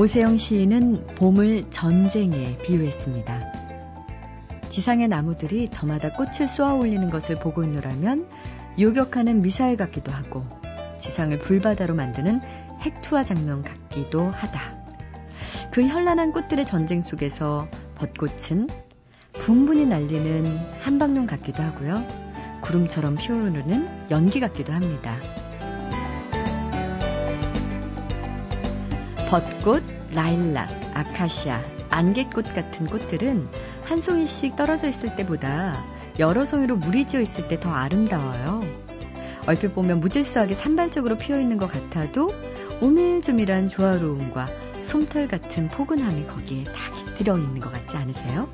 오세영 시인은 봄을 전쟁에 비유했습니다. 지상의 나무들이 저마다 꽃을 쏘아 올리는 것을 보고 있노라면 요격하는 미사일 같기도 하고 지상을 불바다로 만드는 핵투하 장면 같기도 하다. 그 현란한 꽃들의 전쟁 속에서 벚꽃은 분분히 날리는 한방눈 같기도 하고요. 구름처럼 피어오르는 연기 같기도 합니다. 벚꽃, 라일락, 아카시아, 안개꽃 같은 꽃들은 한 송이씩 떨어져 있을 때보다 여러 송이로 무리지어 있을 때 더 아름다워요. 얼핏 보면 무질서하게 산발적으로 피어 있는 것 같아도 오밀조밀한 조화로움과 솜털 같은 포근함이 거기에 다 깃들어 있는 것 같지 않으세요?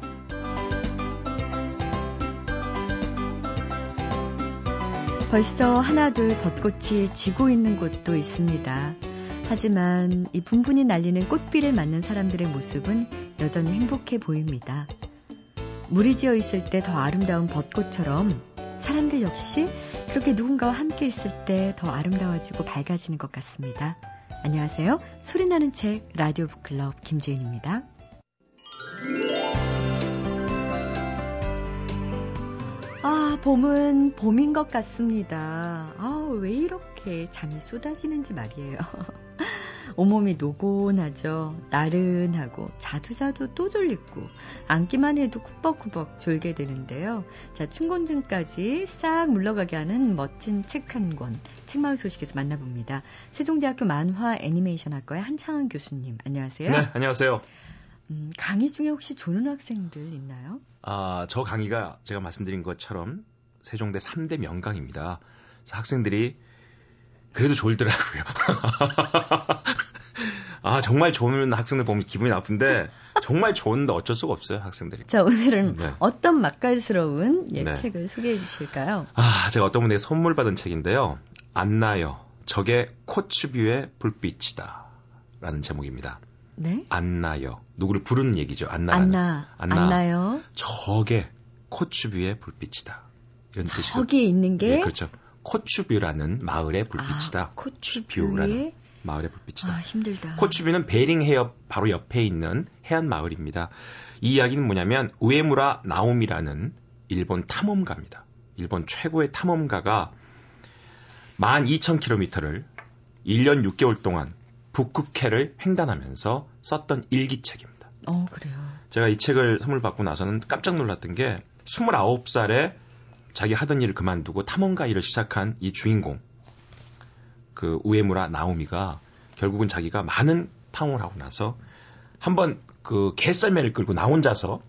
벌써 하나둘 벚꽃이 지고 있는 곳도 있습니다. 하지만 이 분분히 날리는 꽃비를 맞는 사람들의 모습은 여전히 행복해 보입니다. 물이 지어 있을 때 더 아름다운 벚꽃처럼 사람들 역시 그렇게 누군가와 함께 있을 때 더 아름다워지고 밝아지는 것 같습니다. 안녕하세요. 소리나는 책 라디오 북클럽 김재윤입니다. 아, 봄은 봄인 것 같습니다. 아, 왜 이렇게 잠이 쏟아지는지 말이에요. 온몸이 노곤하죠. 나른하고 자두자두 또 졸리고 앉기만 해도 쿠벅쿠벅 졸게 되는데요. 자, 춘곤증까지 싹 물러가게 하는 멋진 책 한 권, 책마을 소식에서 만나봅니다. 세종대학교 만화 애니메이션학과의 한창원 교수님, 안녕하세요. 네, 안녕하세요. 음, 강의 중에 혹시 조는 학생들 있나요? 아, 저 강의가 제가 말씀드린 것처럼 세종대 3대 명강입니다. 학생들이 그래도 졸더라고요. 아, 정말 좋은 학생들 보면 기분이 나쁜데, 정말 좋은데 어쩔 수가 없어요, 학생들이. 자, 오늘은 네. 어떤 맛깔스러운 예, 네. 책을 소개해 주실까요? 아, 제가 어떤 분에게 선물 받은 책인데요. 안나요. 적의 코츠뷰의 불빛이다. 라는 제목입니다. 네? 안나요. 누구를 부르는 얘기죠. 안나. 안나. 안나. 안나요. 적의 코츠뷰의 불빛이다. 이런 뜻이죠. 저기에 있는 게? 네, 그렇죠. 코추뷰라는 마을의 불빛이다. 아, 코추뷰라는 마을의 불빛이다. 아, 힘들다. 코추뷰는 베링 해협 바로 옆에 있는 해안 마을입니다. 이 이야기는 뭐냐면 우에무라 나옴이라는 일본 탐험가입니다. 일본 최고의 탐험가가 12,000km를 1년 6개월 동안 북극해를 횡단하면서 썼던 일기책입니다. 어, 그래요. 제가 이 책을 선물 받고 나서는 깜짝 놀랐던 게 29살에 자기 하던 일을 그만두고 탐험가 일을 시작한 이 주인공 그 우에무라 나오미가 결국은 자기가 많은 탐험을 하고 나서 한번 그 개썰매를 끌고 나 혼자서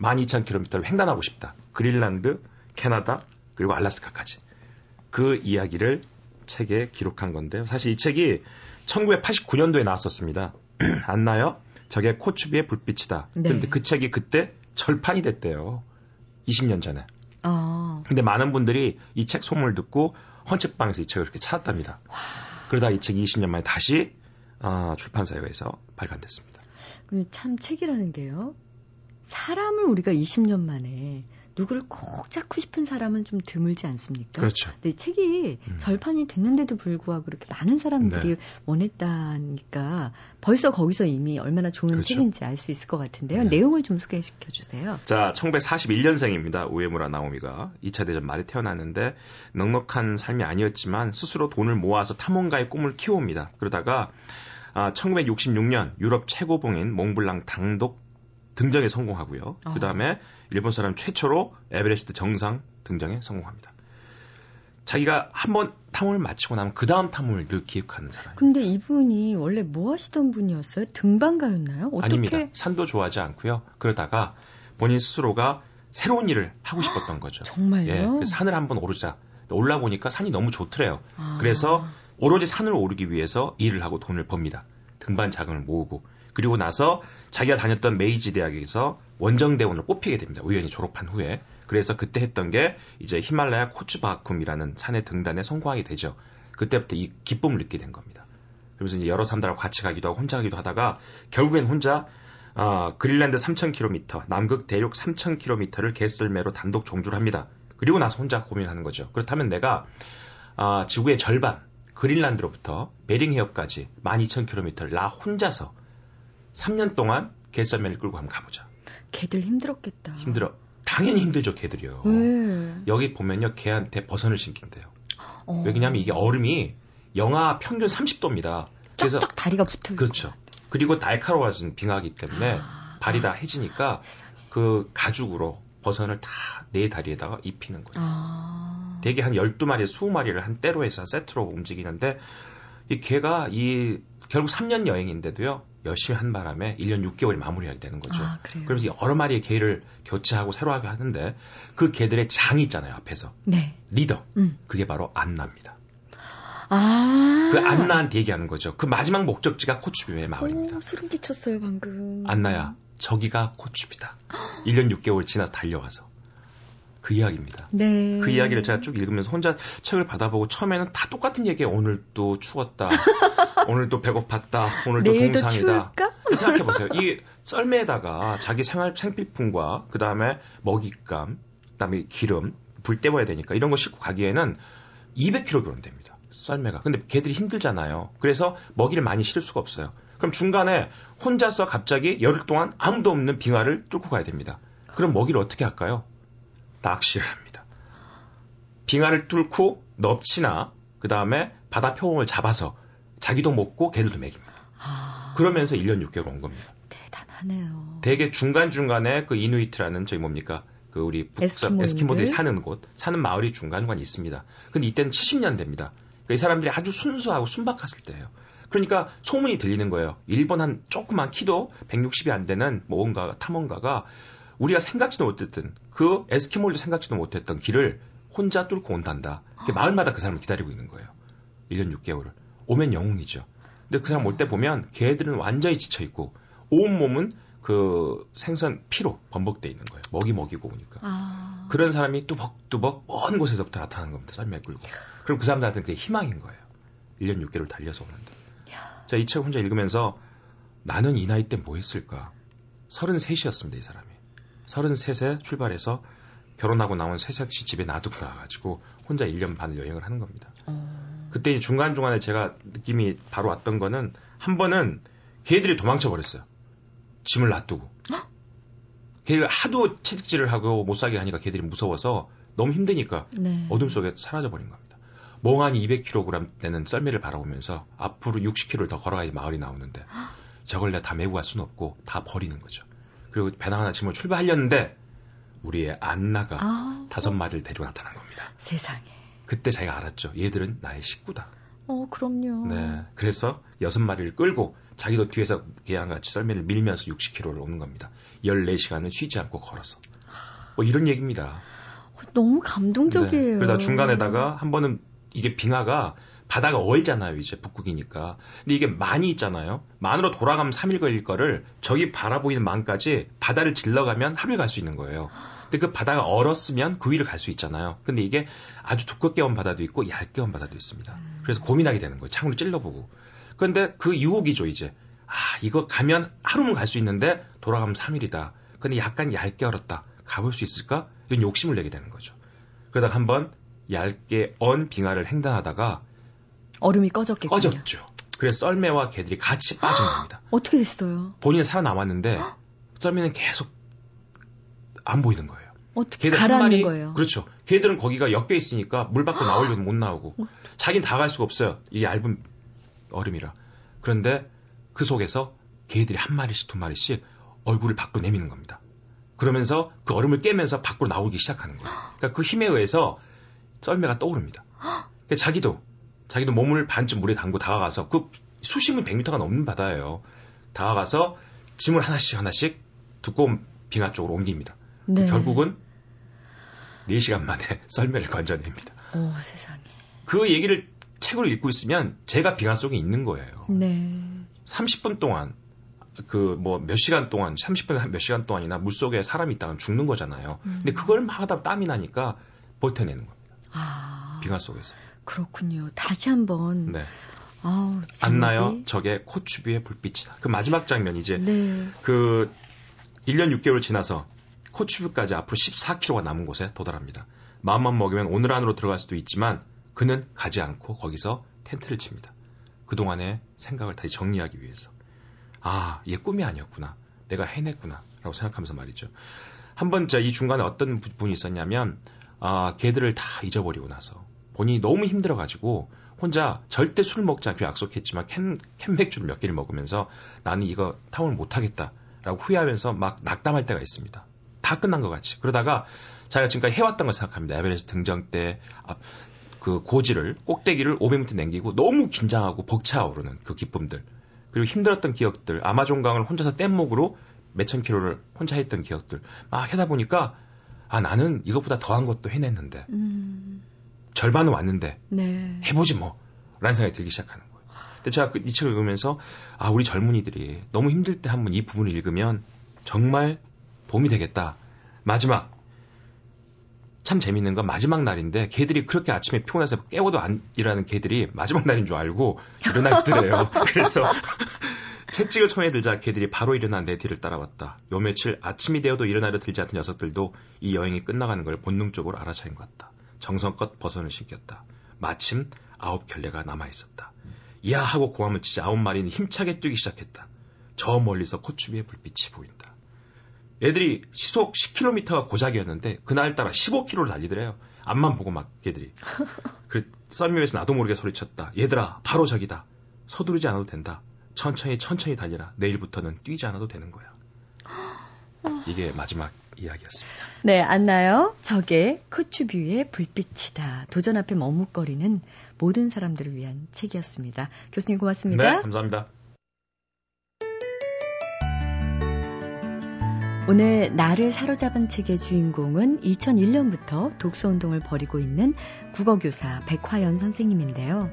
12,000km를 횡단하고 싶다. 그린란드, 캐나다, 그리고 알라스카까지. 그 이야기를 책에 기록한 건데요. 사실 이 책이 1989년도에 나왔었습니다. 안 나요? 저게 코츠비의 불빛이다. 네. 그런데 그 책이 그때 절판이 됐대요. 20년 전에. 아. 근데 많은 분들이 이 책 소문을 듣고 헌책방에서 이 책을 이렇게 찾았답니다. 와. 그러다 이 책이 20년 만에 다시 어, 출판사에서 발간됐습니다. 그참 책이라는 게요. 사람을 우리가 20년 만에 누구를 꼭 찾고 싶은 사람은 좀 드물지 않습니까? 그렇죠. 근데 책이 음. 절판이 됐는데도 불구하고 그렇게 많은 사람들이 네. 원했다니까 벌써 거기서 이미 얼마나 좋은 그렇죠. 책인지 알 수 있을 것 같은데요. 네. 내용을 좀 소개시켜 주세요. 자, 1941년생입니다. 우에무라 나오미가 2차 대전 말에 태어났는데 넉넉한 삶이 아니었지만 스스로 돈을 모아서 탐험가의 꿈을 키웁니다. 그러다가 아, 1966년 유럽 최고봉인 몽블랑 당독 등정에 성공하고요. 어. 그 다음에 일본 사람 최초로 에베레스트 정상 등장에 성공합니다. 자기가 한 번 탐험을 마치고 나면 그 다음 탐험을 늘 기획하는 사람. 근데 이분이 원래 뭐 하시던 분이었어요? 등반가였나요? 어떻게? 아닙니다. 산도 좋아하지 않고요. 그러다가 본인 스스로가 새로운 일을 하고 싶었던 거죠. 정말요? 예, 산을 한번 오르자. 올라 보니까 산이 너무 좋더래요. 아. 그래서 오로지 산을 오르기 위해서 일을 하고 돈을 법니다. 등반 자금을 모으고 그리고 나서 자기가 다녔던 메이지 대학에서 원정대원을 뽑히게 됩니다. 우연히 졸업한 후에. 그래서 그때 했던 게 이제 히말라야 코츠바쿰이라는 산의 등단에 성공하게 되죠. 그때부터 이 기쁨을 느끼게 된 겁니다. 그래서 이제 여러 사람들하고 같이 가기도 하고 혼자 가기도 하다가 결국엔 혼자 어, 그린란드 3,000km, 남극 대륙 3,000km를 개썰매로 단독 종주를 합니다. 그리고 나서 혼자 고민하는 거죠. 그렇다면 내가 어, 지구의 절반, 그린란드로부터 베링 해협까지 12,000km를 나 혼자서 3년 동안 개썰매를 끌고 한번 가보자. 개들 힘들었겠다. 힘들어. 당연히 힘들죠, 개들이요. 왜? 여기 보면요, 개한테 버선을 신긴대요. 어. 왜냐면 이게 얼음이 영하 평균 30도입니다. 그래서 쫙쫙 다리가 붙어. 그렇죠. 그리고 날카로워진 빙하기 때문에 아. 발이 다 해지니까 그 가죽으로 버선을 다내 다리에다가 입히는 거예요. 아. 대개 한 12마리, 20마리를 한 때로 해서 세트로 움직이는데 이 개가 이 결국 3년 여행인데도요. 열심히 한 바람에 1년 6개월이 마무리하게 되는 거죠. 아? 그러면서 여러 마리의 개를 교체하고 새로 하게 하는데 그 개들의 장이 있잖아요, 앞에서. 네. 리더. 음. 그게 바로 안나입니다. 아. 그 안나한테 얘기하는 거죠. 그 마지막 목적지가 코츠비의 마을입니다. 오, 소름 끼쳤어요, 방금. 안나야, 저기가 코츠비다. 1년 6개월 지나서 달려와서. 그 이야기입니다. 네. 그 이야기를 제가 쭉 읽으면서 혼자 책을 받아보고 처음에는 다 똑같은 얘기예요. 오늘 또 추웠다. 오늘 또 배고팠다. 오늘 또 내일도 동상이다. 추울까? 생각해 보세요. 이 썰매에다가 자기 생활 생필품과 그 다음에 먹잇감, 그 다음에 기름, 불 때워야 되니까 이런 거 싣고 가기에는 200kg 됩니다. 썰매가. 근데 걔들이 힘들잖아요. 그래서 먹이를 많이 실을 수가 없어요. 그럼 중간에 혼자서 갑자기 열흘 동안 아무도 없는 빙하를 뚫고 가야 됩니다. 그럼 먹이를 어떻게 할까요? 낚시를 합니다. 빙하를 뚫고 넙치나 그 다음에 바다 표범을 잡아서 자기도 먹고 걔들도 먹입니다. 아. 그러면서 1년 6개월 온 겁니다. 대단하네요. 대개 중간중간에 그 이누이트라는 저희 뭡니까? 그 우리 에스키모인들. 에스키모들이 사는 곳, 사는 마을이 중간중간 있습니다. 근데 이때는 70년대입니다. 그러니까 이 사람들이 아주 순수하고 순박했을 때예요. 그러니까 소문이 들리는 거예요. 일본 한 조그만 키도 160이 안 되는 뭔가 탐험가가 우리가 생각지도 못했던 그 에스키모들도 생각지도 못했던 길을 혼자 뚫고 온단다. 이렇게 마을마다 그 사람을 기다리고 있는 거예요. 1년 6개월을. 오면 영웅이죠. 근데 그 사람 올 때 보면 개들은 완전히 지쳐 있고 온 몸은 그 생선 피로 범벅돼 있는 거예요. 먹이 먹이고 오니까. 아. 그런 사람이 뚜벅뚜벅 먼 곳에서부터 나타나는 겁니다. 썰매 끌고. 그럼 그 사람들한테는 그게 희망인 거예요. 1년 6개월 달려서 오는데. 자, 이 책 혼자 읽으면서 나는 이 나이 때 뭐 했을까? 33이었습니다, 이 사람이. 33세 출발해서 결혼하고 나온 새색시 집에 놔두고 나와가지고 혼자 1년 반을 여행을 하는 겁니다. 어. 그때 이제 중간 중간에 제가 느낌이 바로 왔던 거는 한 번은 걔들이 도망쳐 버렸어요. 짐을 놔두고. 걔가 하도 채찍질을 하고 못 살게 하니까 걔들이 무서워서 너무 힘드니까 네. 어둠 속에 사라져 버린 겁니다. 멍하니 200kg 되는 썰매를 바라보면서 앞으로 60km를 더 걸어가야 마을이 나오는데 저걸 내가 다 메고 갈 수는 없고 다 버리는 거죠. 그리고 배낭 하나 짐을 출발하려는데 우리의 안나가 아. 다섯 마리를 데리고 나타난 겁니다. 세상에. 그때 자기가 알았죠. 얘들은 나의 식구다. 어, 그럼요. 네. 그래서 여섯 마리를 끌고 자기도 뒤에서 걔랑 같이 썰매를 밀면서 60km를 오는 겁니다. 14시간을 쉬지 않고 걸어서. 뭐 이런 얘기입니다. 어, 너무 감동적이에요. 네. 그러다 중간에다가 한 번은 이게 빙하가 바다가 얼잖아요, 이제 북극이니까. 근데 이게 만이 있잖아요. 만으로 돌아가면 3일 걸릴 거를 저기 바라보이는 만까지 바다를 질러가면 하루에 갈 수 있는 거예요. 근데 그 바다가 얼었으면 그 위를 갈 수 있잖아요. 근데 이게 아주 두껍게 온 바다도 있고 얇게 온 바다도 있습니다. 그래서 고민하게 되는 거예요. 창으로 찔러보고. 그런데 그 유혹이죠, 이제. 아, 이거 가면 하루면 갈수 있는데 돌아가면 3일이다. 근데 약간 얇게 얼었다. 가볼 수 있을까? 이런 욕심을 내게 되는 거죠. 그러다가 한번 얇게 언 빙하를 횡단하다가 얼음이 꺼졌겠군요. 꺼졌죠. 그래서 썰매와 개들이 같이 빠진 겁니다. 어떻게 됐어요? 본인은 살아남았는데 썰매는 계속 안 보이는 거예요. 어떻게 가라앉는 마리 거예요? 그렇죠. 걔들은 거기가 엮여 있으니까 물 밖으로 나오려면 못 나오고 어. 자긴 다 갈 수가 없어요. 이 얇은 얼음이라. 그런데 그 속에서 개들이 한 마리씩 두 마리씩 얼굴을 밖으로 내미는 겁니다. 그러면서 그 얼음을 깨면서 밖으로 나오기 시작하는 거예요. 그러니까 그 힘에 의해서 썰매가 떠오릅니다. 그러니까 자기도 자기도 몸을 반쯤 물에 담고 다가가서 그 수심은 100m가 넘는 바다예요. 다가가서 짐을 하나씩 하나씩 두꺼운 빙하 쪽으로 옮깁니다. 네. 결국은 4시간 만에 썰매를 건져냅니다. 어, 세상에. 그 얘기를 책으로 읽고 있으면 제가 빙하 속에 있는 거예요. 네. 30분 동안 그 뭐 몇 시간 동안 30분 한몇 시간 동안이나 물 속에 사람이 있다가 죽는 거잖아요. 음. 근데 그걸 막 하다 땀이 나니까 버텨내는 겁니다. 아. 빙하 속에서. 그렇군요. 다시 한번. 네. 아우, 안 나요? 저게 코추비의 불빛이다. 그 마지막 장면 이제 네. 그 1년 6개월 지나서 코추비까지 앞으로 14km가 남은 곳에 도달합니다. 마음만 먹으면 오늘 안으로 들어갈 수도 있지만 그는 가지 않고 거기서 텐트를 칩니다. 그동안의 생각을 다시 정리하기 위해서. 아, 얘 꿈이 아니었구나. 내가 해냈구나. 라고 생각하면서 말이죠. 한번 이 중간에 어떤 부분이 있었냐면, 아, 걔들을 다 잊어버리고 나서 본인이 너무 힘들어가지고 혼자 절대 술 먹지 않기로 약속했지만 캔, 캔 맥주를 몇 개를 먹으면서 나는 이거 타운을 못하겠다. 라고 후회하면서 막 낙담할 때가 있습니다. 다 끝난 것 같이. 그러다가 자기가 지금까지 해왔던 걸 생각합니다. 에베레스트 등정 때, 아, 그 고지를, 꼭대기를 500m 남기고 너무 긴장하고 벅차오르는 그 기쁨들. 그리고 힘들었던 기억들, 아마존 강을 혼자서 뗏목으로 몇천 킬로를 혼자 했던 기억들. 막 하다 보니까, 아, 나는 이것보다 더한 것도 해냈는데. 음. 절반은 왔는데. 네. 해보지 뭐. 라는 생각이 들기 시작하는 거예요. 근데 제가 그 이 책을 읽으면서, 아, 우리 젊은이들이 너무 힘들 때 한번 이 부분을 읽으면 정말 도움이 되겠다. 마지막, 참 재밌는 건 마지막 날인데 개들이 그렇게 아침에 피곤해서 깨워도 안 일하는 개들이 마지막 날인 줄 알고 일어났더래요. 그래서 채찍을 손에 들자 개들이 바로 일어나 내 뒤를 따라왔다. 요 며칠 아침이 되어도 일어나려 들지 않던 녀석들도 이 여행이 끝나가는 걸 본능적으로 알아차린 것 같다. 정성껏 버선을 신겼다. 마침 아홉 켤레가 남아 있었다. 이야 하고 고함을 치자 아홉 마리는 힘차게 뛰기 시작했다. 저 멀리서 코추비의 불빛이 보인다. 애들이 시속 10km가 고작이었는데 그날따라 15km를 달리더래요. 앞만 보고 막 걔들이. 그 썰미에서 나도 모르게 소리쳤다. 얘들아 바로 저기다. 서두르지 않아도 된다. 천천히 천천히 달려라. 내일부터는 뛰지 않아도 되는 거야. 이게 마지막 이야기였습니다. 네, 안나요? 저게 코추뷰의 불빛이다. 도전 앞에 머뭇거리는 모든 사람들을 위한 책이었습니다. 교수님 고맙습니다. 네, 감사합니다. 오늘 나를 사로잡은 책의 주인공은 2001년부터 독서운동을 벌이고 있는 국어교사 백화연 선생님인데요.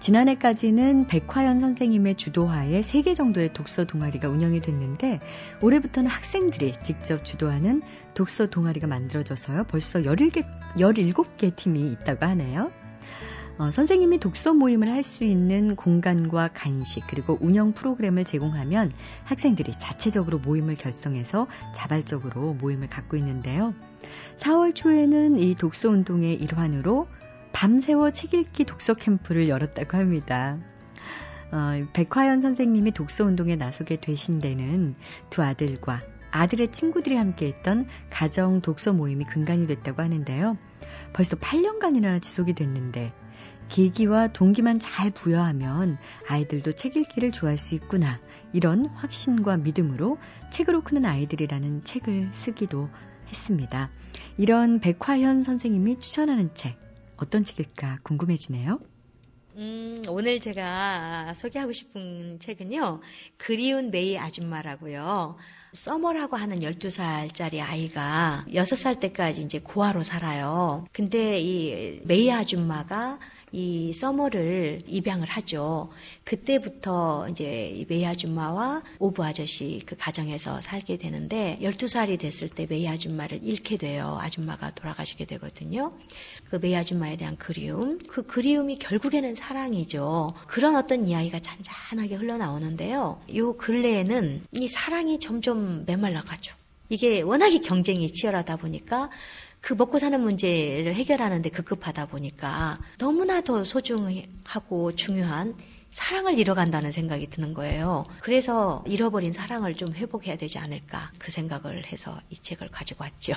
지난해까지는 백화연 선생님의 주도하에 3개 정도의 독서 동아리가 운영이 됐는데 올해부터는 학생들이 직접 주도하는 독서 동아리가 만들어져서요. 벌써 17개, 17개 팀이 있다고 하네요. 어, 선생님이 독서 모임을 할 수 있는 공간과 간식 그리고 운영 프로그램을 제공하면 학생들이 자체적으로 모임을 결성해서 자발적으로 모임을 갖고 있는데요. 4월 초에는 이 독서 운동의 일환으로 밤새워 책 읽기 독서 캠프를 열었다고 합니다. 어, 백화연 선생님이 독서 운동에 나서게 되신 데는 두 아들과 아들의 친구들이 함께 했던 가정 독서 모임이 근간이 됐다고 하는데요. 벌써 8년간이나 지속이 됐는데 계기와 동기만 잘 부여하면 아이들도 책 읽기를 좋아할 수 있구나. 이런 확신과 믿음으로 책으로 크는 아이들이라는 책을 쓰기도 했습니다. 이런 백화현 선생님이 추천하는 책, 어떤 책일까 궁금해지네요. 음, 오늘 제가 소개하고 싶은 책은요, 그리운 메이 아줌마라고요. 서머라고 하는 12살짜리 아이가 6살 때까지 이제 고아로 살아요. 근데 이 메이 아줌마가 이 서머를 입양을 하죠. 그때부터 이제 메이 아줌마와 오브 아저씨 그 가정에서 살게 되는데 12살이 됐을 때 메이 아줌마를 잃게 돼요. 아줌마가 돌아가시게 되거든요. 그 메이 아줌마에 대한 그리움, 그 그리움이 결국에는 사랑이죠. 그런 어떤 이야기가 잔잔하게 흘러나오는데요. 요 근래에는 이 사랑이 점점 메말라가죠. 이게 워낙에 경쟁이 치열하다 보니까 그 먹고 사는 문제를 해결하는데 급급하다 보니까 너무나도 소중하고 중요한 사랑을 잃어간다는 생각이 드는 거예요. 그래서 잃어버린 사랑을 좀 회복해야 되지 않을까 그 생각을 해서 이 책을 가지고 왔죠.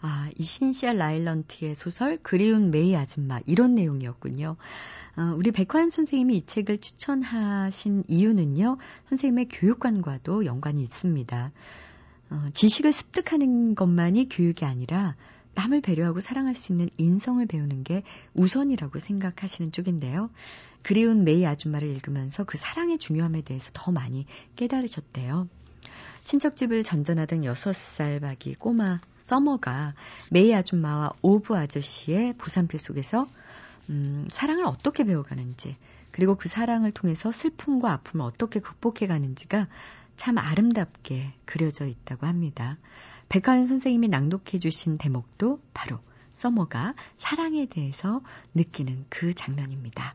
아, 이 신시아 라일런트의 소설 그리운 메이 아줌마 이런 내용이었군요. 어, 우리 백화연 선생님이 이 책을 추천하신 이유는요. 선생님의 교육관과도 연관이 있습니다. 어, 지식을 습득하는 것만이 교육이 아니라 남을 배려하고 사랑할 수 있는 인성을 배우는 게 우선이라고 생각하시는 쪽인데요. 그리운 메이 아줌마를 읽으면서 그 사랑의 중요함에 대해서 더 많이 깨달으셨대요. 친척집을 전전하던 6살 박이 꼬마 서머가 메이 아줌마와 오브 아저씨의 보살필 속에서 음, 사랑을 어떻게 배워가는지 그리고 그 사랑을 통해서 슬픔과 아픔을 어떻게 극복해 가는지가 참 아름답게 그려져 있다고 합니다. 백화연 선생님이 낭독해 주신 대목도 바로 서머가 사랑에 대해서 느끼는 그 장면입니다.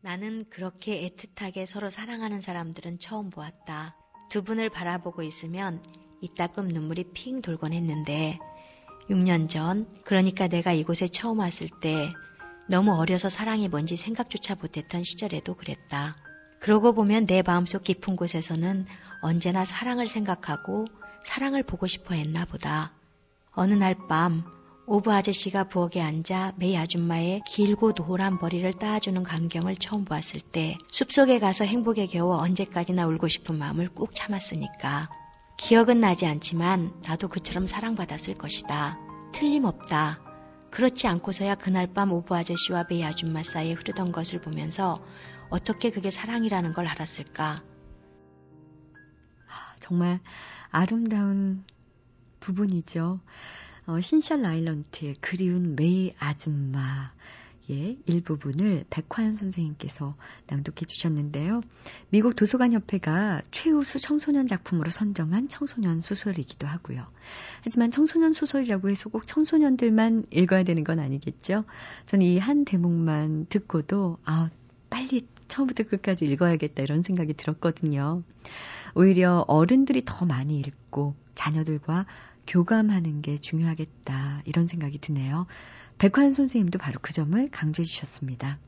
나는 그렇게 애틋하게 서로 사랑하는 사람들은 처음 보았다. 두 분을 바라보고 있으면 이따금 눈물이 핑 돌곤 했는데 6년 전, 그러니까 내가 이곳에 처음 왔을 때 너무 어려서 사랑이 뭔지 생각조차 못했던 시절에도 그랬다. 그러고 보면 내 마음속 깊은 곳에서는 언제나 사랑을 생각하고 사랑을 보고 싶어 했나 보다. 어느 날 밤 오브 아저씨가 부엌에 앉아 메이 아줌마의 길고 노란 머리를 따주는 광경을 처음 보았을 때 숲속에 가서 행복에 겨워 언제까지나 울고 싶은 마음을 꾹 참았으니까 기억은 나지 않지만 나도 그처럼 사랑받았을 것이다. 틀림없다. 그렇지 않고서야 그날 밤 오브 아저씨와 메이 아줌마 사이에 흐르던 것을 보면서 어떻게 그게 사랑이라는 걸 알았을까? 정말 아름다운 부분이죠. 어, 신셜 라일런트의 그리운 메이 아줌마 의 일부분을 백화연 선생님께서 낭독해 주셨는데요. 미국 도서관협회가 최우수 청소년 작품으로 선정한 청소년 소설이기도 하고요. 하지만 청소년 소설이라고 해서 꼭 청소년들만 읽어야 되는 건 아니겠죠? 저는 이 한 대목만 듣고도 아 빨리 처음부터 끝까지 읽어야겠다 이런 생각이 들었거든요. 오히려 어른들이 더 많이 읽고 자녀들과 교감하는 게 중요하겠다 이런 생각이 드네요. 백화연 선생님도 바로 그 점을 강조해 주셨습니다.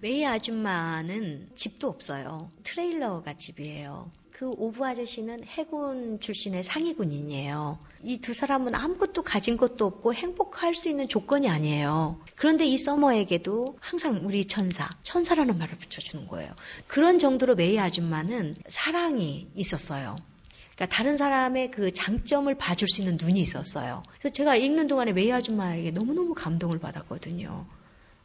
메이 아줌마는 집도 없어요. 트레일러가 집이에요. 그 오브 아저씨는 해군 출신의 상이군인이에요. 이 두 사람은 아무것도 가진 것도 없고 행복할 수 있는 조건이 아니에요. 그런데 이 서머에게도 항상 우리 천사, 천사라는 말을 붙여주는 거예요. 그런 정도로 메이 아줌마는 사랑이 있었어요. 그러니까 다른 사람의 그 장점을 봐줄 수 있는 눈이 있었어요. 그래서 제가 읽는 동안에 메이 아줌마에게 너무너무 감동을 받았거든요.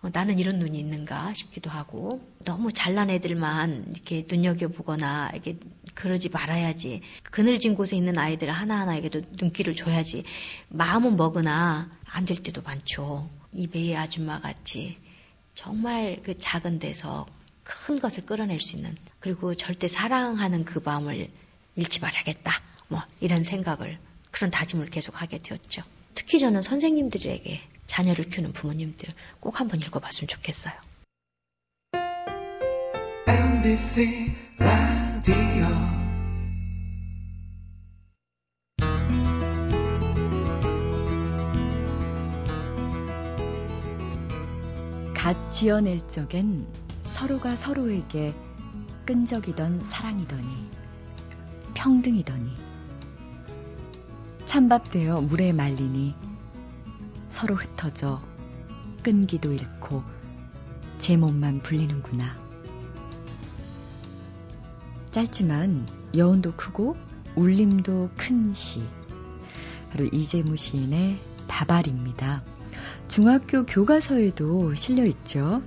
어, 나는 이런 눈이 있는가 싶기도 하고 너무 잘난 애들만 이렇게 눈여겨보거나 이렇게 그러지 말아야지. 그늘진 곳에 있는 아이들 하나하나에게도 눈길을 줘야지. 마음은 먹으나 안 될 때도 많죠. 이 베이 아줌마 같이 정말 그 작은 데서 큰 것을 끌어낼 수 있는 그리고 절대 사랑하는 그 마음을 잃지 말아야겠다. 뭐 이런 생각을 그런 다짐을 계속 하게 되었죠. 특히 저는 선생님들에게 자녀를 키우는 부모님들 꼭 한번 읽어봤으면 좋겠어요. MBC 라디오 갓 지어낼 적엔 서로가 서로에게 끈적이던 사랑이더니 평등이더니 찬밥 되어 물에 말리니 서로 흩어져 끈기도 잃고 제 몸만 불리는구나. 짧지만 여운도 크고 울림도 큰 시. 바로 이재무 시인의 바발입니다. 중학교 교과서에도 실려 있죠.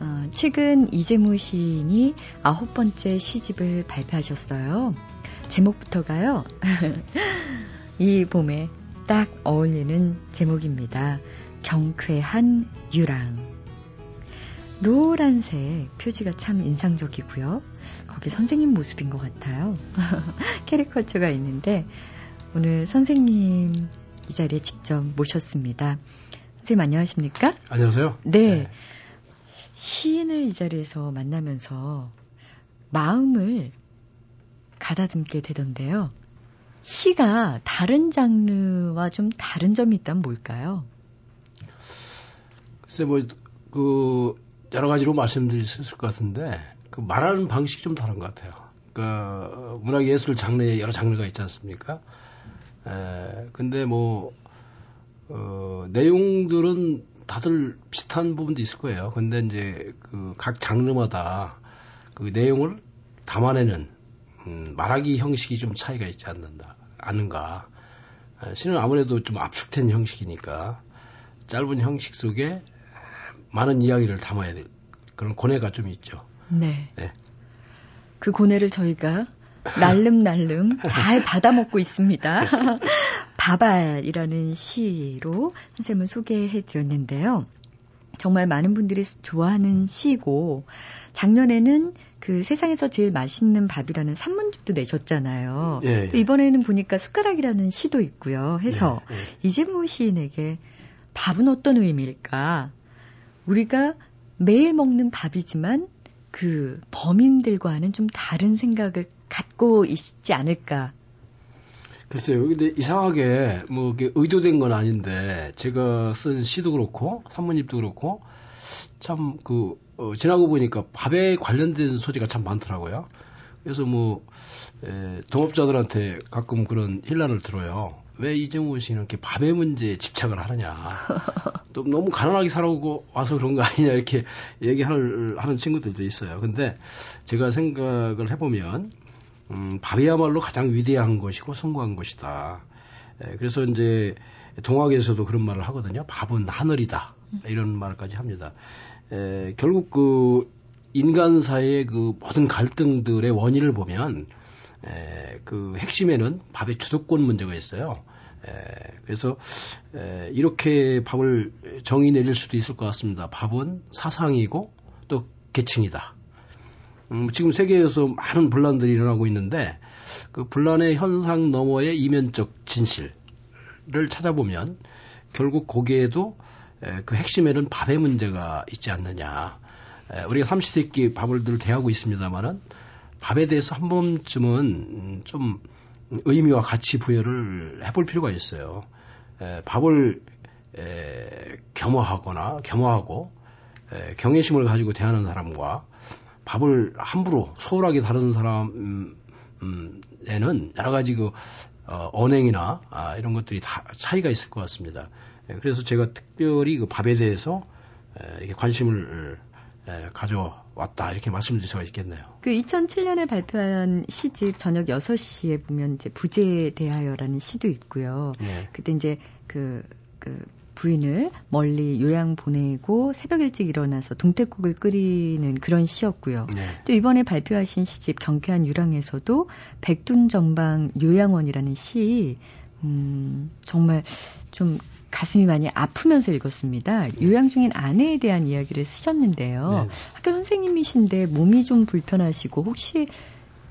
어, 최근 이재무 시인이 아홉 번째 시집을 발표하셨어요. 제목부터가요. 이 봄에 딱 어울리는 제목입니다. 경쾌한 유랑. 노란색 표지가 참 인상적이고요. 거기 선생님 모습인 것 같아요. 캐리커처가 있는데 오늘 선생님 이 자리에 직접 모셨습니다. 선생님 안녕하십니까? 안녕하세요. 네. 네. 시인을 이 자리에서 만나면서 마음을 가다듬게 되던데요. 시가 다른 장르와 좀 다른 점이 있다면 뭘까요? 글쎄 뭐 그 여러 가지로 말씀드릴 수 있을 것 같은데 그 말하는 방식이 좀 다른 것 같아요. 그러니까 문학 예술 장르에 여러 장르가 있지 않습니까? 에, 근데 뭐 어, 내용들은 다들 비슷한 부분도 있을 거예요. 근데 이제 그 각 장르마다 그 내용을 담아내는 음, 말하기 형식이 좀 차이가 있지 않는다, 않는가. 시는 아무래도 좀 압축된 형식이니까 짧은 형식 속에 많은 이야기를 담아야 될 그런 고뇌가 좀 있죠. 네. 네. 그 고뇌를 저희가 날름날름 잘 받아먹고 있습니다. 바발이라는 시로 선생님을 소개해 드렸는데요. 정말 많은 분들이 좋아하는 시고 작년에는 그 세상에서 제일 맛있는 밥이라는 산문집도 내셨잖아요. 예, 또 이번에는 보니까 숟가락이라는 시도 있고요. 해서 예, 예. 이재무 시인에게 밥은 어떤 의미일까? 우리가 매일 먹는 밥이지만 그 범인들과는 좀 다른 생각을 갖고 있지 않을까 글쎄요. 근데 이상하게 뭐 의도된 건 아닌데 제가 쓴 시도 그렇고 산문집도 그렇고 참, 그, 어, 지나고 보니까 밥에 관련된 소지가 참 많더라고요. 그래서 뭐, 에, 동업자들한테 가끔 그런 힐난을 들어요. 왜 이정훈 씨는 이렇게 밥의 문제에 집착을 하느냐. 또 너무 가난하게 살아오고 와서 그런 거 아니냐 이렇게 얘기하는 하는 친구들도 있어요. 근데 제가 생각을 해보면 음, 밥이야말로 가장 위대한 것이고 숭고한 것이다. 에, 그래서 이제 동학에서도 그런 말을 하거든요. 밥은 하늘이다. 이런 말까지 합니다. 에, 결국 그 인간사의 그 모든 갈등들의 원인을 보면 에, 그 핵심에는 밥의 주도권 문제가 있어요. 에, 그래서 에, 이렇게 밥을 정의 내릴 수도 있을 것 같습니다. 밥은 사상이고 또 계층이다. 음, 지금 세계에서 많은 분란들이 일어나고 있는데 그 분란의 현상 너머의 이면적 진실을 찾아보면 결국 거기에도 에, 그 핵심에는 밥의 문제가 있지 않느냐. 에, 우리가 삼시세끼 밥을 늘 대하고 있습니다만은 밥에 대해서 한 번쯤은 좀 의미와 가치 부여를 해볼 필요가 있어요. 에, 밥을 에, 겸허하거나 겸허하고 에, 경외심을 가지고 대하는 사람과 밥을 함부로 소홀하게 다루는 사람에는 여러 가지 그 어, 언행이나 아, 이런 것들이 다 차이가 있을 것 같습니다. 에, 그래서 제가 특별히 그 밥에 대해서 에, 이렇게 관심을 에, 가져 왔다 이렇게 말씀드릴 수가 있겠네요. 그 2007년에 발표한 시집 저녁 6시에 보면 이제 부재에 대하여라는 시도 있고요. 네. 그때 이제 그, 그 부인을 멀리 요양 보내고 새벽 일찍 일어나서 동태국을 끓이는 그런 시였고요. 네. 또 이번에 발표하신 시집 경쾌한 유랑에서도 백둔정방 요양원이라는 시 음, 정말 좀 가슴이 많이 아프면서 읽었습니다. 요양 중인 아내에 대한 이야기를 쓰셨는데요. 네. 학교 선생님이신데 몸이 좀 불편하시고 혹시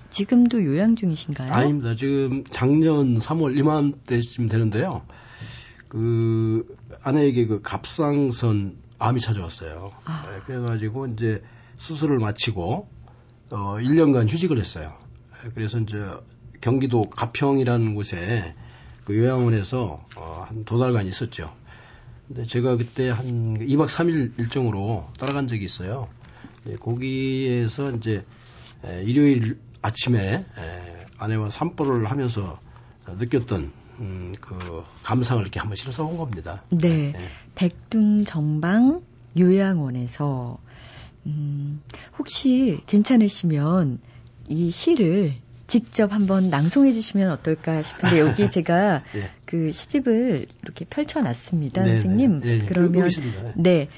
지금도 요양 중이신가요? 아닙니다. 지금 작년 3월 이맘때쯤 되는데요. 그 아내에게 그 갑상선 암이 찾아왔어요. 아. 네, 그래가지고 이제 수술을 마치고 어 1년간 휴직을 했어요. 네, 그래서 이제 경기도 가평이라는 곳에 그 요양원에서 어, 한두 달간 있었죠. 근데 제가 그때 한 2박 3일 일정으로 따라간 적이 있어요. 네, 거기에서 이제 에, 일요일 아침에 에, 아내와 산보를 하면서 느꼈던 음, 그 감상을 이렇게 한번 실어서 온 겁니다. 네. 네. 백둔 정방 요양원에서 음, 혹시 괜찮으시면 이 시를 직접 한번 낭송해 주시면 어떨까 싶은데 여기 제가 예. 그 시집을 이렇게 펼쳐 놨습니다, 네, 선생님. 네. 예, 예. 그러면. 네. 네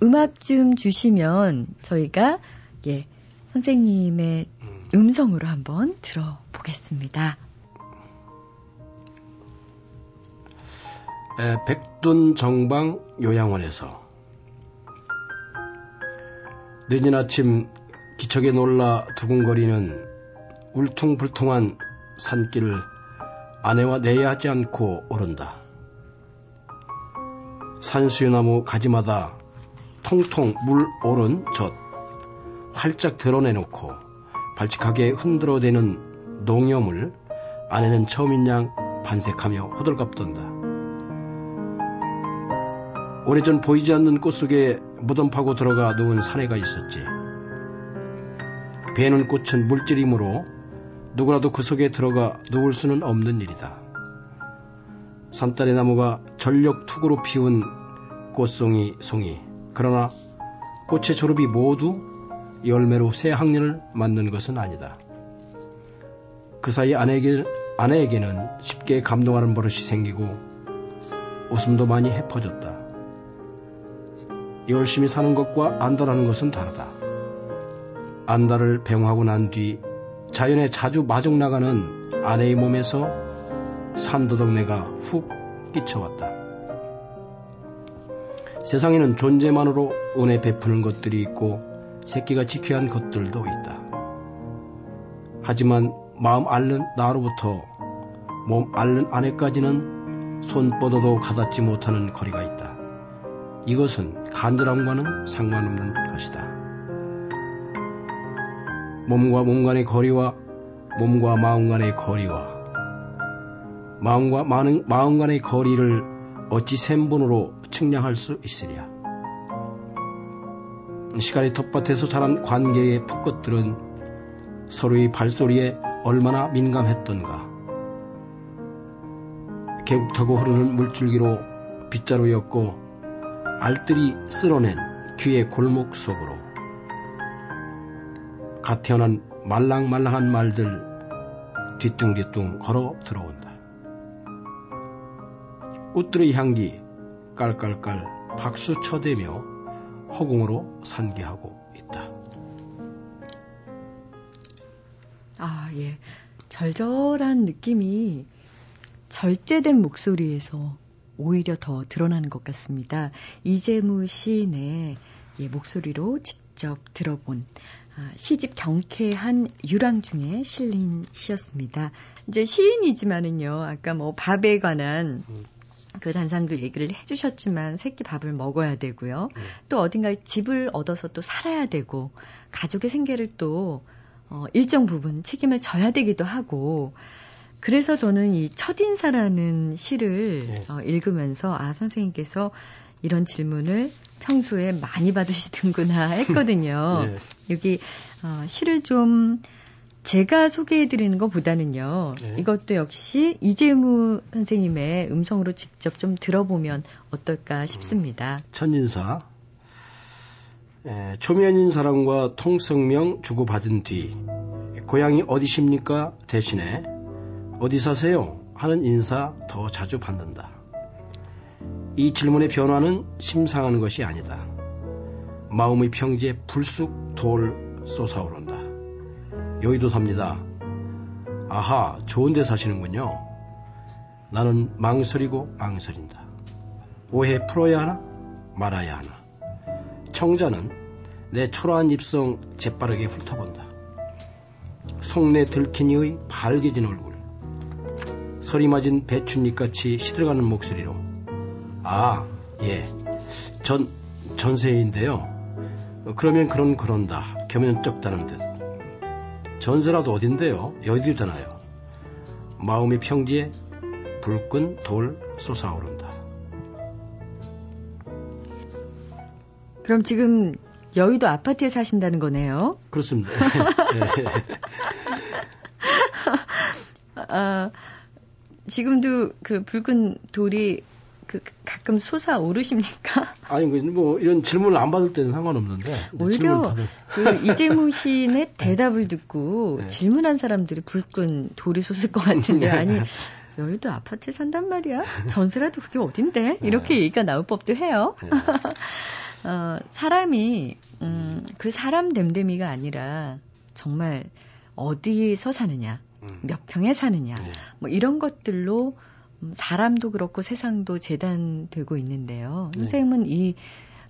음악 좀 주시면 저희가 예 선생님의 음. 음성으로 한번 들어보겠습니다. 에, 백둔 정방 요양원에서 늦은 아침 기척에 놀라 두근거리는 울퉁불퉁한 산길을 아내와 내야하지 않고 오른다. 산수유나무 가지마다 통통 물 오른 젖 활짝 드러내놓고 발칙하게 흔들어대는 농염을 아내는 처음인 양 반색하며 호들갑 떤다. 오래전 보이지 않는 꽃 속에 무덤 파고 들어가 누운 사내가 있었지. 배는 꽃은 물질이므로 누구라도 그 속에 들어가 누울 수는 없는 일이다. 산딸의 나무가 전력 투구로 피운 꽃송이 송이. 그러나 꽃의 졸업이 모두 열매로 새 학년을 맞는 것은 아니다. 그 사이 아내에게, 아내에게는 쉽게 감동하는 버릇이 생기고 웃음도 많이 헤퍼졌다. 열심히 사는 것과 안다라는 것은 다르다. 안다를 병하고 난 뒤 자연에 자주 마중 나가는 아내의 몸에서 산도덕내가 훅 끼쳐왔다. 세상에는 존재만으로 은혜 베푸는 것들이 있고 새끼가 지켜야 한 것들도 있다. 하지만 마음 앓는 나로부터 몸 앓는 아내까지는 손 뻗어도 가닿지 못하는 거리가 있다. 이것은 간절함과는 상관없는 것이다. 몸과 몸 간의 거리와 몸과 마음 간의 거리와 마음과 마음, 간의 거리를 어찌 셈분으로 측량할 수 있으랴. 시간의 텃밭에서 자란 관계의 풋것들은 서로의 발소리에 얼마나 민감했던가. 계곡 타고 흐르는 물줄기로 빗자루였고 알들이 쓸어낸 귀의 골목 속으로 갓 태어난 말랑말랑한 말들 뒤뚱뒤뚱 걸어 들어온다. 꽃들의 향기 깔깔깔 박수 쳐대며 허공으로 산기하고 있다. 아, 예. 절절한 느낌이 절제된 목소리에서 오히려 더 드러나는 것 같습니다. 이재무 시인의 예, 목소리로 직접 들어본 아, 시집 경쾌한 유랑 중에 실린 시였습니다. 이제 시인이지만은요, 아까 뭐 밥에 관한 그 단상도 얘기를 해주셨지만 새끼 밥을 먹어야 되고요. 또 어딘가에 집을 얻어서 또 살아야 되고 가족의 생계를 또 어, 일정 부분 책임을 져야 되기도 하고 그래서 저는 이 첫인사라는 시를 네. 어, 읽으면서 아 선생님께서 이런 질문을 평소에 많이 받으시는구나 했거든요. 네. 여기 어, 시를 좀 제가 소개해 드리는 것보다는요. 네. 이것도 역시 이재무 선생님의 음성으로 직접 좀 들어보면 어떨까 싶습니다. 첫인사 에, 초면인 사람과 통성명 주고받은 뒤 고향이 어디십니까 대신에 어디 사세요 하는 인사 더 자주 받는다. 이 질문의 변화는 심상한 것이 아니다. 마음의 평지에 불쑥 돌 솟아오른다. 여의도 삽니다. 아하, 좋은 데 사시는군요. 나는 망설이고 망설인다. 오해 풀어야 하나? 말아야 하나? 청자는 내 초라한 입성 재빠르게 훑어본다. 속내 들키니의 발개진 얼굴. 서리 맞은 배춧잎같이 시들어가는 목소리로. 아, 예. 전, 전세인데요. 어, 그러면 그런 그런다. 겸연쩍 다는 듯. 전세라도 어딘데요? 여의도잖아요. 마음의 평지에 불끈 돌 솟아오른다. 그럼 지금 여의도 아파트에 사신다는 거네요. 그렇습니다. 네. 아, 지금도 그 붉은 돌이 그 가끔 솟아 오르십니까? 아니, 그 뭐, 이런 질문을 안 받을 때는 상관없는데. 오히려 그 이재무 시인의 대답을 듣고 네. 질문한 사람들이 불끈 돌이 솟을 것 같은데 아니 여의도 아파트에 산단 말이야? 전세라도 그게 어딘데? 이렇게 얘기가 나올 법도 해요. 네. 어, 사람이 음, 그 사람 됨됨이가 아니라 정말 어디서 사느냐, 음. 몇 평에 사느냐, 네. 뭐 이런 것들로 음, 사람도 그렇고 세상도 재단되고 있는데요. 네. 선생님은 이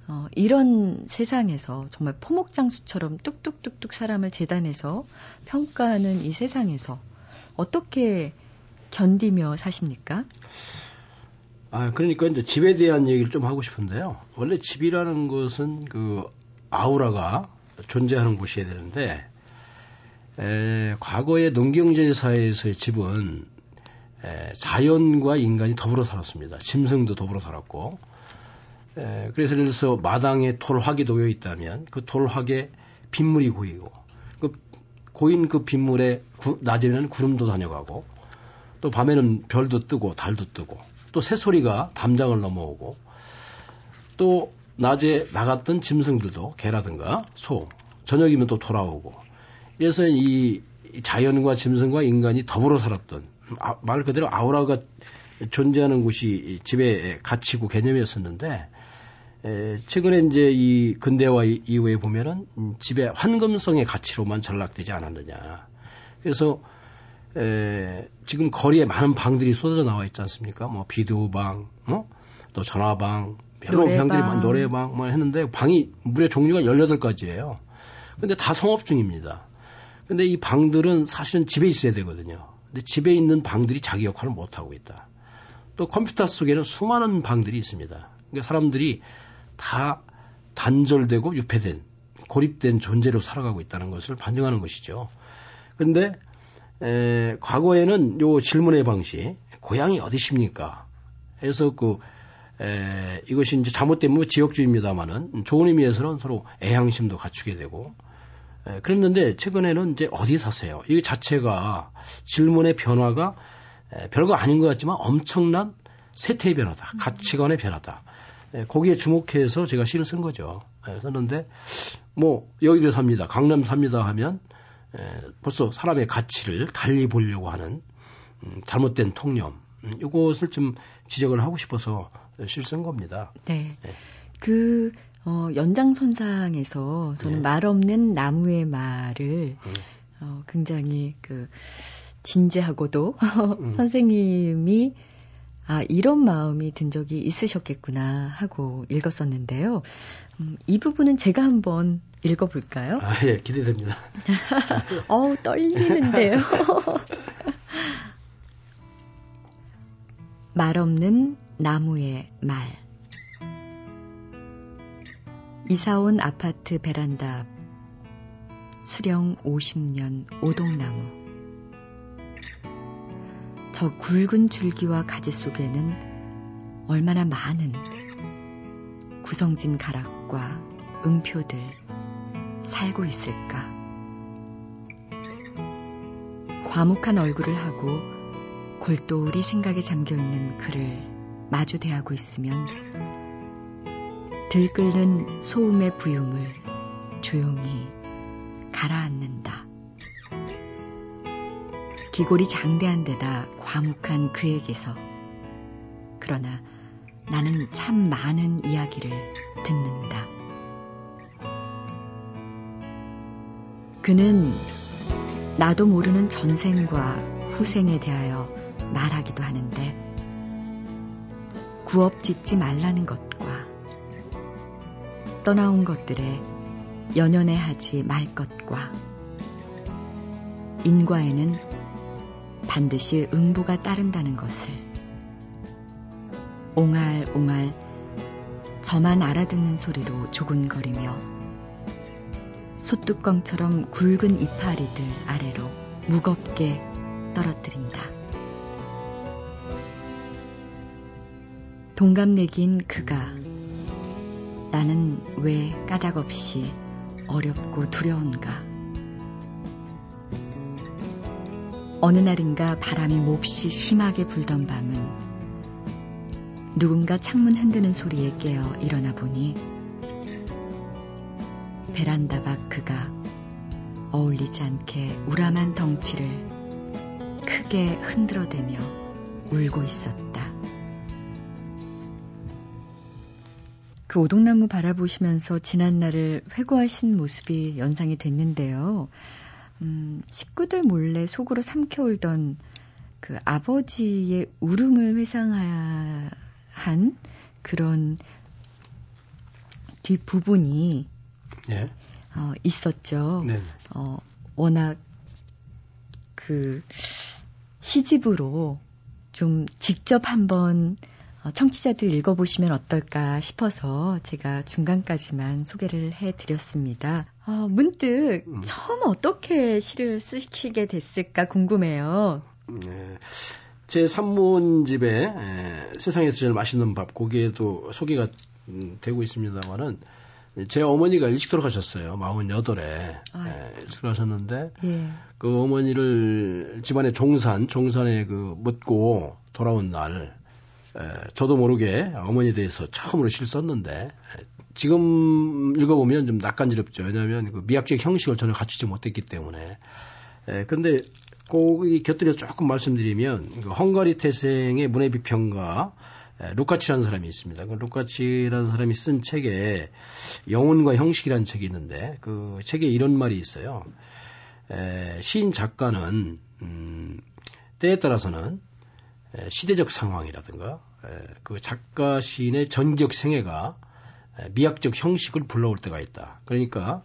어, 이런 세상에서 정말 포목장수처럼 뚝뚝뚝뚝 사람을 재단해서 평가하는 이 세상에서 어떻게 견디며 사십니까? 아, 그러니까 이제 집에 대한 얘기를 좀 하고 싶은데요. 원래 집이라는 것은 그 아우라가 존재하는 곳이어야 되는데, 에, 과거의 농경제 사회에서의 집은 에, 자연과 인간이 더불어 살았습니다. 짐승도 더불어 살았고, 에, 그래서 예를 들어서 마당에 돌화기 놓여 있다면 그 돌화기에 빗물이 고이고, 그 고인 그 빗물에 구- 낮에는 구름도 다녀가고, 또 밤에는 별도 뜨고 달도 뜨고, 또 새소리가 담장을 넘어오고, 또 낮에 나갔던 짐승들도 개라든가 소, 저녁이면 또 돌아오고. 그래서 이 자연과 짐승과 인간이 더불어 살았던 아, 말 그대로 아우라가 존재하는 곳이 이 집의 가치고 개념이었었는데 에, 최근에 이제 이 근대화 이- 이후에 보면은 음, 집의 환금성의 가치로만 전락되지 않았느냐. 그래서 에, 지금 거리에 많은 방들이 쏟아져 나와 있지 않습니까? 뭐 비디오방, 어? 또 전화방, 여러 노래방. 방들이 많 노래방 뭐 했는데 방이 무려 종류가 18가지예요. 근데 다 성업 중입니다. 근데 이 방들은 사실은 집에 있어야 되거든요. 근데 집에 있는 방들이 자기 역할을 못 하고 있다. 또 컴퓨터 속에는 수많은 방들이 있습니다. 그러니까 사람들이 다 단절되고 유폐된 고립된 존재로 살아가고 있다는 것을 반증하는 것이죠. 근데 에, 과거에는 요 질문의 방식 고향이 어디십니까? 해서 그 에, 이것이 이제 잘못되면 뭐 지역주의입니다만은 좋은 의미에서는 서로 애향심도 갖추게 되고 에, 그랬는데 최근에는 이제 어디 사세요? 이 자체가 질문의 변화가 에, 별거 아닌 것 같지만 엄청난 세태의 변화다. 음. 가치관의 변화다. 에, 거기에 주목해서 제가 시를 쓴 거죠. 에, 썼는데 뭐 여기도 삽니다. 강남 삽니다 하면 에, 벌써 사람의 가치를 달리 보려고 하는 음, 잘못된 통념 음, 이것을 좀 지적을 하고 싶어서 실쓴 겁니다. 네. 네. 그 어, 연장선상에서 저는 네. 말 없는 나무의 말을 음. 어, 굉장히 그 진지하고도 음. 선생님이 아, 이런 마음이 든 적이 있으셨겠구나 하고 읽었었는데요. 음, 이 부분은 제가 한번 읽어볼까요? 아, 예, 기대됩니다. 어우, 떨리는데요. 말 없는 나무의 말. 이사온 아파트 베란다 앞 수령 50년 오동나무. 저 굵은 줄기와 가지 속에는 얼마나 많은 구성진 가락과 음표들 살고 있을까. 과묵한 얼굴을 하고 골똘히 생각에 잠겨 있는 그를 마주 대하고 있으면 들끓는 소음의 부юм을 조용히 가라앉는다. 기골이 장대한 데다 과묵한 그에게서 그러나 나는 참 많은 이야기를 듣는다. 그는 나도 모르는 전생과 후생에 대하여 말하기도 하는데 구업 짓지 말라는 것과 떠나온 것들에 연연해 하지 말 것과 인과에는 반드시 응보가 따른다는 것을 옹알옹알 저만 알아듣는 소리로 조근거리며 솥뚜껑처럼 굵은 이파리들 아래로 무겁게 떨어뜨린다. 동갑내기인 그가 나는 왜 까닭 없이 어렵고 두려운가? 어느 날인가 바람이 몹시 심하게 불던 밤은 누군가 창문 흔드는 소리에 깨어 일어나 보니 베란다 밖 그가 어울리지 않게 우람한 덩치를 크게 흔들어대며 울고 있었다. 그 오동나무 바라보시면서 지난 날을 회고하신 모습이 연상이 됐는데요. 음, 식구들 몰래 속으로 삼켜울던 그 아버지의 울음을 회상한 그런 뒷부분이 네. 어, 있었죠. 네. 어, 워낙 그 시집으로 좀 직접 한번 어, 청취자들 읽어보시면 어떨까 싶어서 제가 중간까지만 소개를 해드렸습니다. 어, 문득 음. 처음 어떻게 시를 쓰시게 됐을까 궁금해요. 네. 제 산문집에 에, 세상에서 제일 맛있는 밥 거기에도 소개가 음, 되고 있습니다만은 제 어머니가 일찍 돌아가셨어요. 48에 예, 일찍 돌아가셨는데 예. 그 어머니를 집안의 종산, 종산에 그 묻고 돌아온 날 저도 모르게 어머니에 대해서 처음으로 실 썼는데 지금 읽어보면 좀 낯간지럽죠. 왜냐하면 그 미학적 형식을 전혀 갖추지 못했기 때문에. 에, 근데 거기 곁들여서 조금 말씀드리면 그 헝가리 태생의 문해 비평가 루카치라는 사람이 있습니다. 그 루카치라는 사람이 쓴 책에 영혼과 형식이라는 책이 있는데 그 책에 이런 말이 있어요. 에, 시인 작가는 음, 때에 따라서는 시대적 상황이라든가 그 작가 시인의 전적 생애가 미학적 형식을 불러올 때가 있다. 그러니까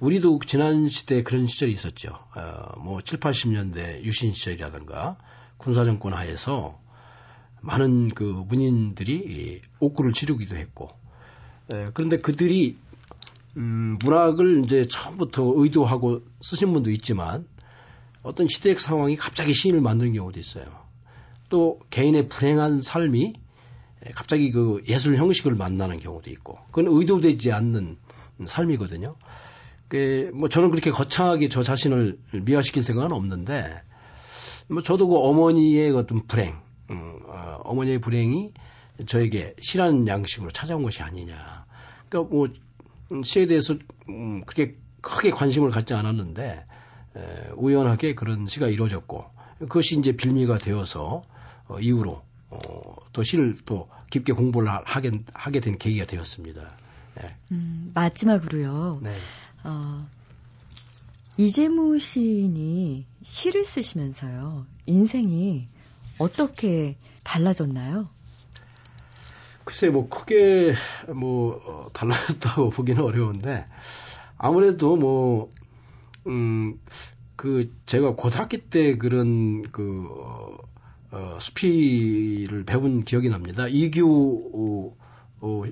우리도 지난 시대에 그런 시절이 있었죠. 어, 뭐 7, 80년대 유신 시절이라든가 군사 정권 하에서 많은 그 문인들이 옥구를 치르기도 했고 에, 그런데 그들이 음, 문학을 이제 처음부터 의도하고 쓰신 분도 있지만 어떤 시대적 상황이 갑자기 시인을 만드는 경우도 있어요. 또 개인의 불행한 삶이 갑자기 그 예술 형식을 만나는 경우도 있고 그건 의도되지 않는 삶이거든요. 그뭐 저는 그렇게 거창하게 저 자신을 미화시킬 생각은 없는데 뭐 저도 그 어머니의 어떤 불행, 음, 어, 어머니의 불행이 저에게 실한 양식으로 찾아온 것이 아니냐. 그러니까 뭐 음, 시에 대해서 음, 그렇게 크게 관심을 갖지 않았는데 에, 우연하게 그런 시가 이루어졌고 그것이 이제 빌미가 되어서 어, 이후로 어, 또 시를 또 깊게 공부를 하게, 하게 된 계기가 되었습니다. 네. 음, 마지막으로요. 네. 어, 이재무 시인이 시를 쓰시면서요. 인생이 어떻게 달라졌나요? 글쎄, 뭐, 크게, 뭐, 어, 달라졌다고 보기는 어려운데, 아무래도 뭐, 음, 그, 제가 고등학교 때 그런, 그, 어, 어 수피를 배운 기억이 납니다. 이규, 어,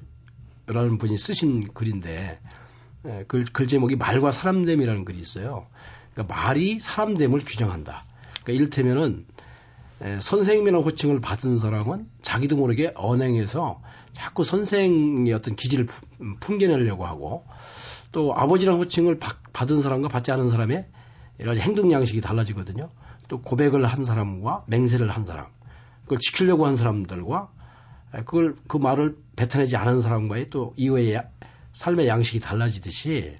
라는 분이 쓰신 글인데, 예, 글, 글 제목이 말과 사람됨이라는 글이 있어요. 그러니까 말이 사람됨을 규정한다. 그러니까 이를테면은 에, 예, 선생님이라는 호칭을 받은 사람은 자기도 모르게 언행해서 자꾸 선생의 어떤 기질을 음, 풍겨내려고 하고 또 아버지라는 호칭을 받, 받은 사람과 받지 않은 사람의 여러 가지 행동 양식이 달라지거든요. 또 고백을 한 사람과 맹세를 한 사람, 그걸 지키려고 한 사람들과 그걸 그 말을 뱉어내지 않은 사람과의 또 이후의 삶의 양식이 달라지듯이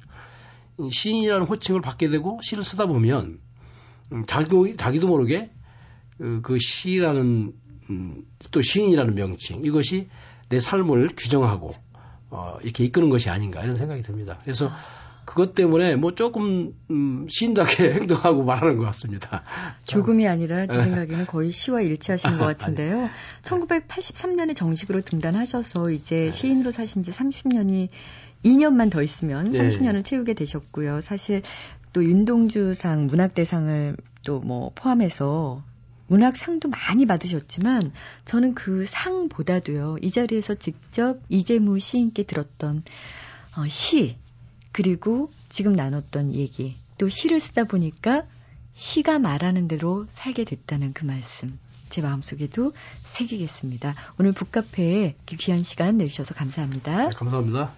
시인이라는 호칭을 받게 되고 시를 쓰다 보면 음, 자기, 자기도 모르게 그, 그 시라는 음, 또 시인이라는 명칭 이것이 내 삶을 규정하고 어, 이렇게 이끄는 것이 아닌가 이런 생각이 듭니다. 그래서 그것 때문에 뭐 조금 음, 시인답게 행동하고 말하는 것 같습니다. 조금이 아니라 제 생각에는 거의 시와 일치하신 것 같은데요. 1983년에 정식으로 등단하셔서 이제 네. 시인으로 사신 지 30년이 2년만 더 있으면 30년을 채우게 되셨고요. 사실 또 윤동주상 문학대상을 또 뭐 포함해서 문학상도 많이 받으셨지만 저는 그 상보다도요. 이 자리에서 직접 이재무 시인께 들었던 어, 시 그리고 지금 나눴던 얘기 또 시를 쓰다 보니까 시가 말하는 대로 살게 됐다는 그 말씀 제 마음속에도 새기겠습니다. 오늘 북카페에 귀한 시간 내주셔서 감사합니다. 네, 감사합니다.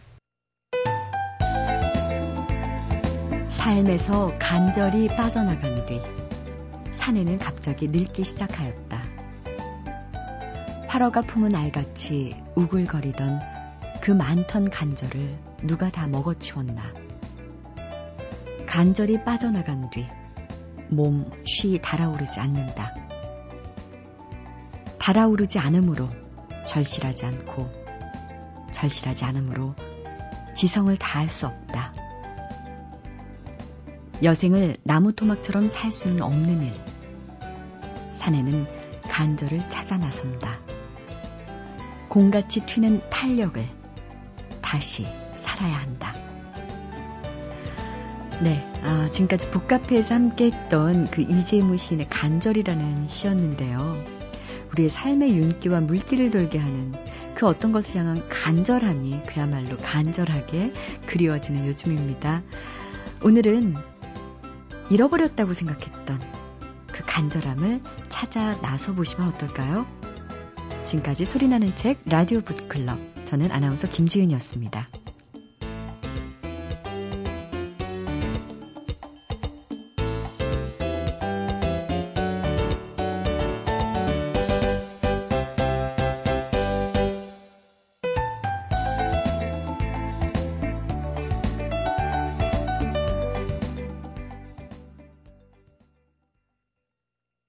삶에서 간절히 빠져나간 뒤 산에는 갑자기 늙기 시작하였다. 활어가 품은 알같이 우글거리던 그 많던 간절을 누가 다 먹어치웠나. 간절히 빠져나간 뒤 몸 쉬 달아오르지 않는다. 달아오르지 않으므로 절실하지 않고 절실하지 않으므로 지성을 다할 수 없다. 여생을 나무 토막처럼 살 수는 없는 일. 사내는 간절을 찾아 나선다. 공같이 튀는 탄력을 다시 살아야 한다. 네, 아, 지금까지 북카페에서 함께 했던 그 이재무 시인의 간절이라는 시였는데요. 우리의 삶의 윤기와 물기를 돌게 하는 그 어떤 것을 향한 간절함이 그야말로 간절하게 그리워지는 요즘입니다. 오늘은 잃어버렸다고 생각했던 그 간절함을 찾아 나서 보시면 어떨까요? 지금까지 소리나는 책 라디오 붓클럽 저는 아나운서 김지은이었습니다.